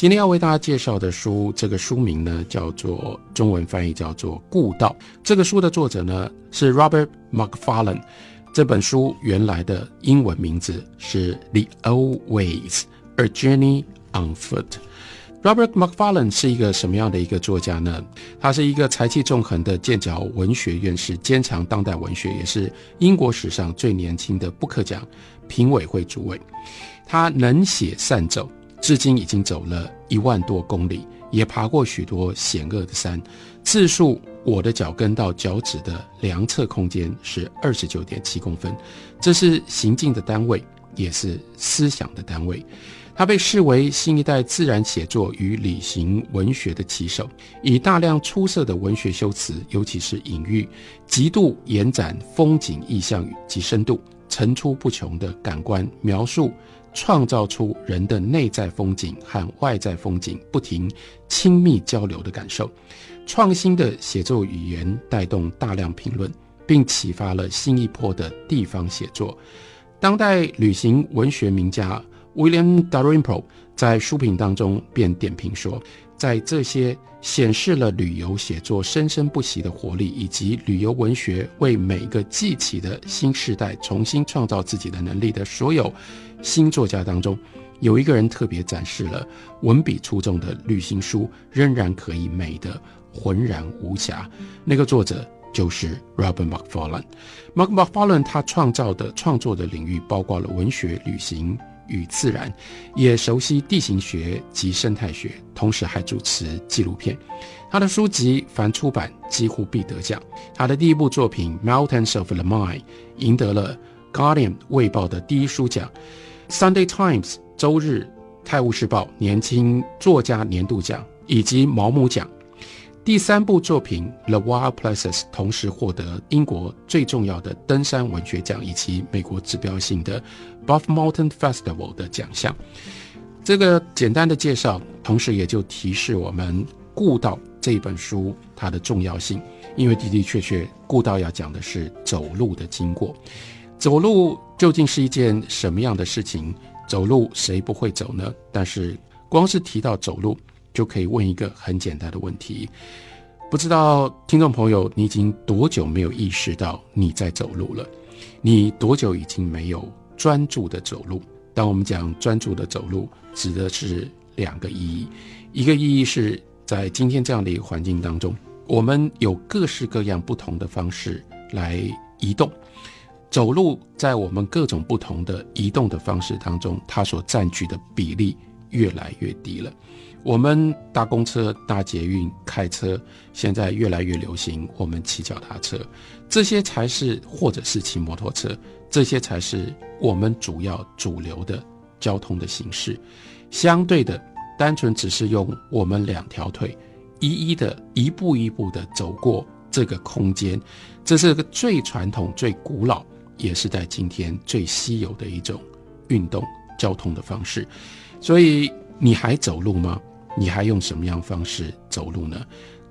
今天要为大家介绍的书，这个书名呢叫做中文翻译叫做《故道》。这个书的作者呢是 Robert Macfarlane。这本书原来的英文名字是《The Old Ways: A Journey on Foot》。Robert Macfarlane 是一个什么样的一个作家呢？他是一个才气纵横的剑桥文学院士，兼强当代文学，也是英国史上最年轻的布克奖评委会主委。他能写善走。至今已经走了一万多公里，也爬过许多险恶的山。自述我的脚跟到脚趾的量测空间是二十九点七公分，这是行进的单位，也是思想的单位。他被视为新一代自然写作与旅行文学的旗手，以大量出色的文学修辞，尤其是隐喻，极度延展风景意象及深度，层出不穷的感官描述。创造出人的内在风景和外在风景不停亲密交流的感受，创新的写作语言带动大量评论，并启发了新一波的地方写作。当代旅行文学名家 William Dalrymple 在书评当中便点评说。在这些显示了旅游写作生生不息的活力，以及旅游文学为每个记起的新时代重新创造自己的能力的所有新作家当中，有一个人特别展示了文笔出众的旅行书仍然可以美的浑然无瑕。那个作者就是 Robert McFarlane。Mark McFarlane 他创造的创作的领域包括了文学、旅行。与自然，也熟悉地形学及生态学，同时还主持纪录片。他的书籍凡出版几乎必得奖。他的第一部作品《Mountains of the Mind》赢得了《Guardian》卫报的第一书奖，《Sunday Times》周日《泰晤士报》年轻作家年度奖以及毛姆奖。第三部作品《The Wild Places》同时获得英国最重要的登山文学奖以及美国指标性的 Buff Mountain Festival 的奖项。这个简单的介绍，同时也就提示我们《故道》这本书它的重要性，因为的的确确，《故道》要讲的是走路的经过。走路究竟是一件什么样的事情？走路谁不会走呢？但是光是提到走路。就可以问一个很简单的问题：不知道听众朋友，你已经多久没有意识到你在走路了？你多久已经没有专注的走路？当我们讲专注的走路，指的是两个意义。一个意义是在今天这样的一个环境当中，我们有各式各样不同的方式来移动。走路在我们各种不同的移动的方式当中，它所占据的比例越来越低了。我们搭公车、搭捷运、开车，现在越来越流行。我们骑脚踏车，这些才是，或者是骑摩托车，这些才是我们主要主流的交通的形式。相对的，单纯只是用我们两条腿，一一的、一步一步的走过这个空间，这是个最传统、最古老，也是在今天最稀有的一种运动交通的方式。所以，你还走路吗？你还用什么样方式走路呢？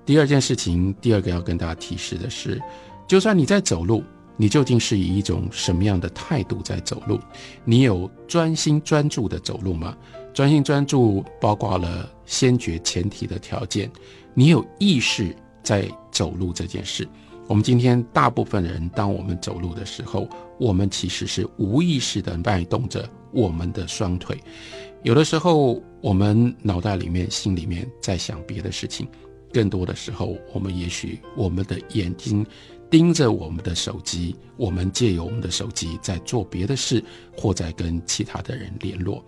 第二件事情，第二个要跟大家提示的是，就算你在走路，你究竟是以一种什么样的态度在走路？你有专心专注的走路吗？专心专注包括了先决前提的条件，你有意识在走路这件事。我们今天大部分人，当我们走路的时候，我们其实是无意识的摆动着我们的双腿。有的时候，我们脑袋里面、心里面在想别的事情；更多的时候，我们也许我们的眼睛盯着我们的手机，我们借由我们的手机在做别的事，或在跟其他的人联络。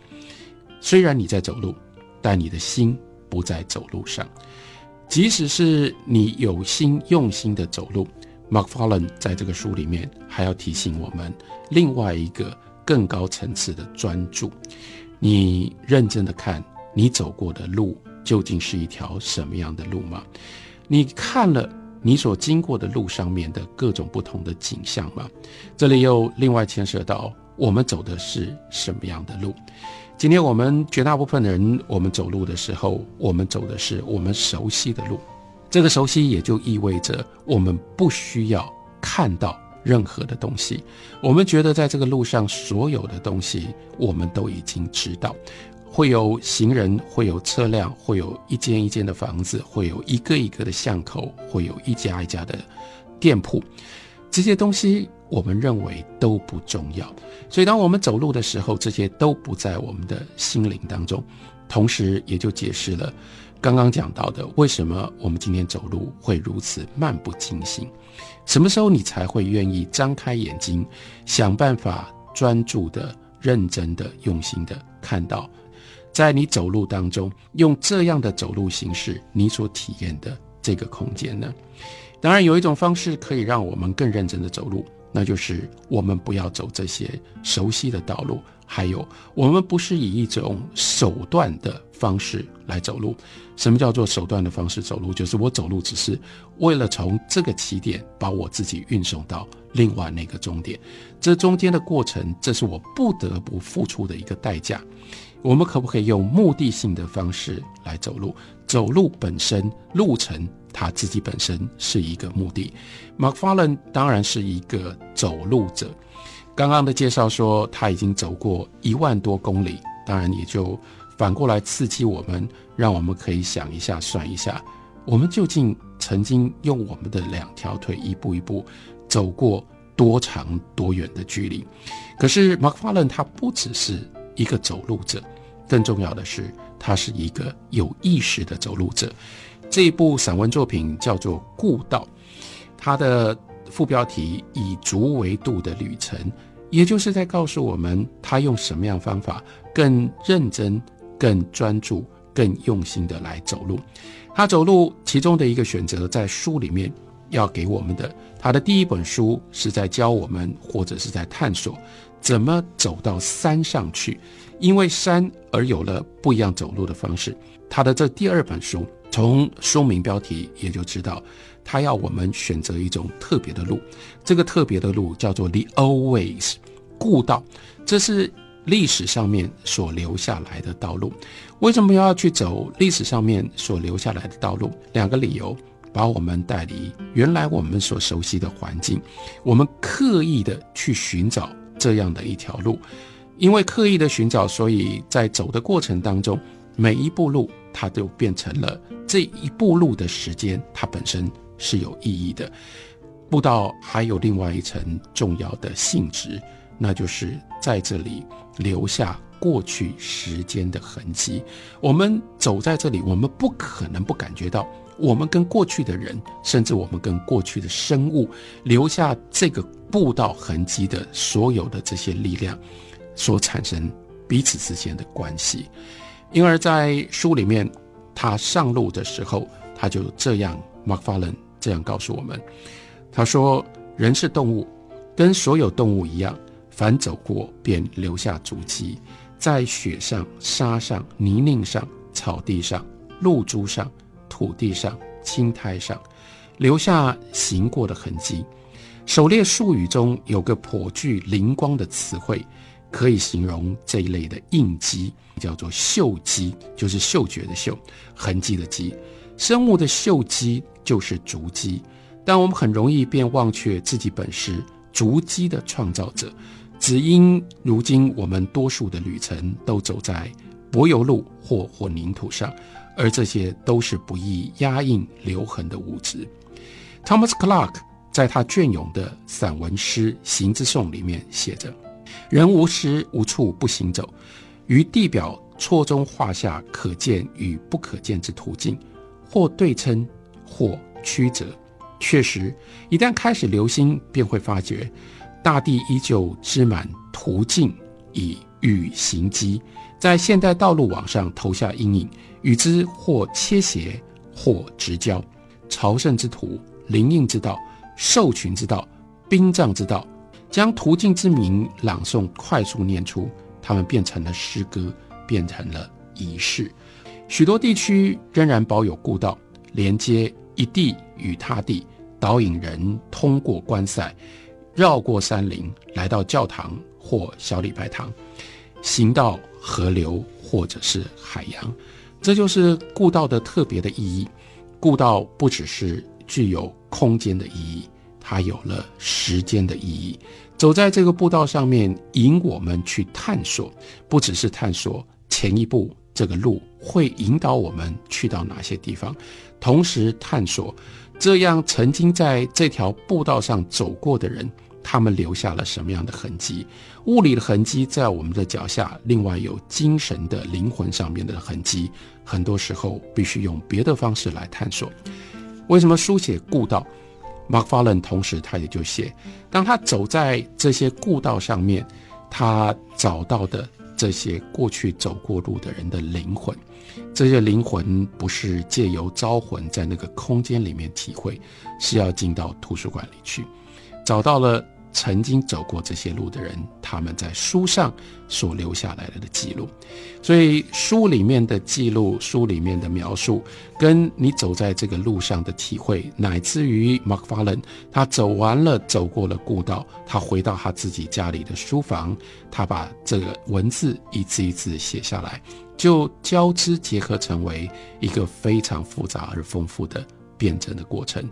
虽然你在走路，但你的心不在走路上。即使是你有心用心的走路，Mark Fallen 在这个书里面还要提醒我们另外一个更高层次的专注。你认真的看，你走过的路究竟是一条什么样的路吗？你看了你所经过的路上面的各种不同的景象吗？这里又另外牵涉到我们走的是什么样的路？今天我们绝大部分的人，我们走路的时候，我们走的是我们熟悉的路。这个熟悉也就意味着我们不需要看到任何的东西。我们觉得在这个路上所有的东西，我们都已经知道。会有行人，会有车辆，会有一间一间的房子，会有一个一个的巷口，会有一家一家的店铺。这些东西我们认为都不重要，所以当我们走路的时候，这些都不在我们的心灵当中。同时，也就解释了刚刚讲到的为什么我们今天走路会如此漫不经心。什么时候你才会愿意张开眼睛，想办法专注的、认真的、用心的看到？在你走路当中，用这样的走路形式，你所体验的这个空间呢？当然，有一种方式可以让我们更认真的走路，那就是我们不要走这些熟悉的道路，还有我们不是以一种手段的方式来走路。什么叫做手段的方式走路？就是我走路只是为了从这个起点把我自己运送到另外那个终点，这中间的过程，这是我不得不付出的一个代价。我们可不可以用目的性的方式来走路？走路本身路程，它自己本身是一个目的。马克法伦当然是一个走路者。刚刚的介绍说他已经走过一万多公里，当然也就反过来刺激我们，让我们可以想一下、算一下，我们究竟曾经用我们的两条腿一步一步走过多长多远的距离？可是马克法伦他不只是。一个走路者，更重要的是，他是一个有意识的走路者。这一部散文作品叫做《故道》，它的副标题“以足为度的旅程”，也就是在告诉我们，他用什么样方法更认真、更专注、更用心的来走路。他走路其中的一个选择，在书里面要给我们的，他的第一本书是在教我们，或者是在探索。怎么走到山上去？因为山而有了不一样走路的方式。他的这第二本书，从书名标题也就知道，他要我们选择一种特别的路。这个特别的路叫做 The Always 故道，这是历史上面所留下来的道路。为什么要去走历史上面所留下来的道路？两个理由，把我们带离原来我们所熟悉的环境，我们刻意的去寻找。这样的一条路，因为刻意的寻找，所以在走的过程当中，每一步路它就变成了这一步路的时间，它本身是有意义的。步道还有另外一层重要的性质，那就是在这里留下过去时间的痕迹。我们走在这里，我们不可能不感觉到，我们跟过去的人，甚至我们跟过去的生物留下这个。步道痕迹的所有的这些力量，所产生彼此之间的关系，因而，在书里面，他上路的时候，他就这样，Mark Fallon 这样告诉我们，他说：“人是动物，跟所有动物一样，凡走过便留下足迹，在雪上、沙上、泥泞上、草地上、露珠上、土地上、青苔上，留下行过的痕迹。”狩猎术语中有个颇具灵光的词汇，可以形容这一类的印记，叫做嗅迹，就是嗅觉的嗅，痕迹的迹。生物的嗅迹就是足迹，但我们很容易便忘却自己本是足迹的创造者，只因如今我们多数的旅程都走在柏油路或混凝土上，而这些都是不易压印留痕的物质。Thomas Clark。在他隽永的散文诗《行之颂》里面写着：“人无时无处不行走，于地表错综画下可见与不可见之途径，或对称，或曲折。确实，一旦开始留心，便会发觉，大地依旧织满途径，以与行迹，在现代道路网上投下阴影，与之或切斜，或直交。朝圣之途，灵应之道。”兽群之道，殡葬之道，将途径之名朗诵快速念出，他们变成了诗歌，变成了仪式。许多地区仍然保有故道，连接一地与他地，导引人通过关塞，绕过山林，来到教堂或小礼拜堂，行到河流或者是海洋。这就是故道的特别的意义。故道不只是具有空间的意义，它有了时间的意义。走在这个步道上面，引我们去探索，不只是探索前一步这个路会引导我们去到哪些地方，同时探索这样曾经在这条步道上走过的人，他们留下了什么样的痕迹？物理的痕迹在我们的脚下，另外有精神的灵魂上面的痕迹，很多时候必须用别的方式来探索。为什么书写故道？Mark Fallon 同时他也就写，当他走在这些故道上面，他找到的这些过去走过路的人的灵魂，这些灵魂不是借由招魂在那个空间里面体会，是要进到图书馆里去，找到了。曾经走过这些路的人，他们在书上所留下来的记录，所以书里面的记录、书里面的描述，跟你走在这个路上的体会，乃至于 Mark Fallon 他走完了、走过了故道，他回到他自己家里的书房，他把这个文字一字一字写下来，就交织结合成为一个非常复杂而丰富的辩证的过程。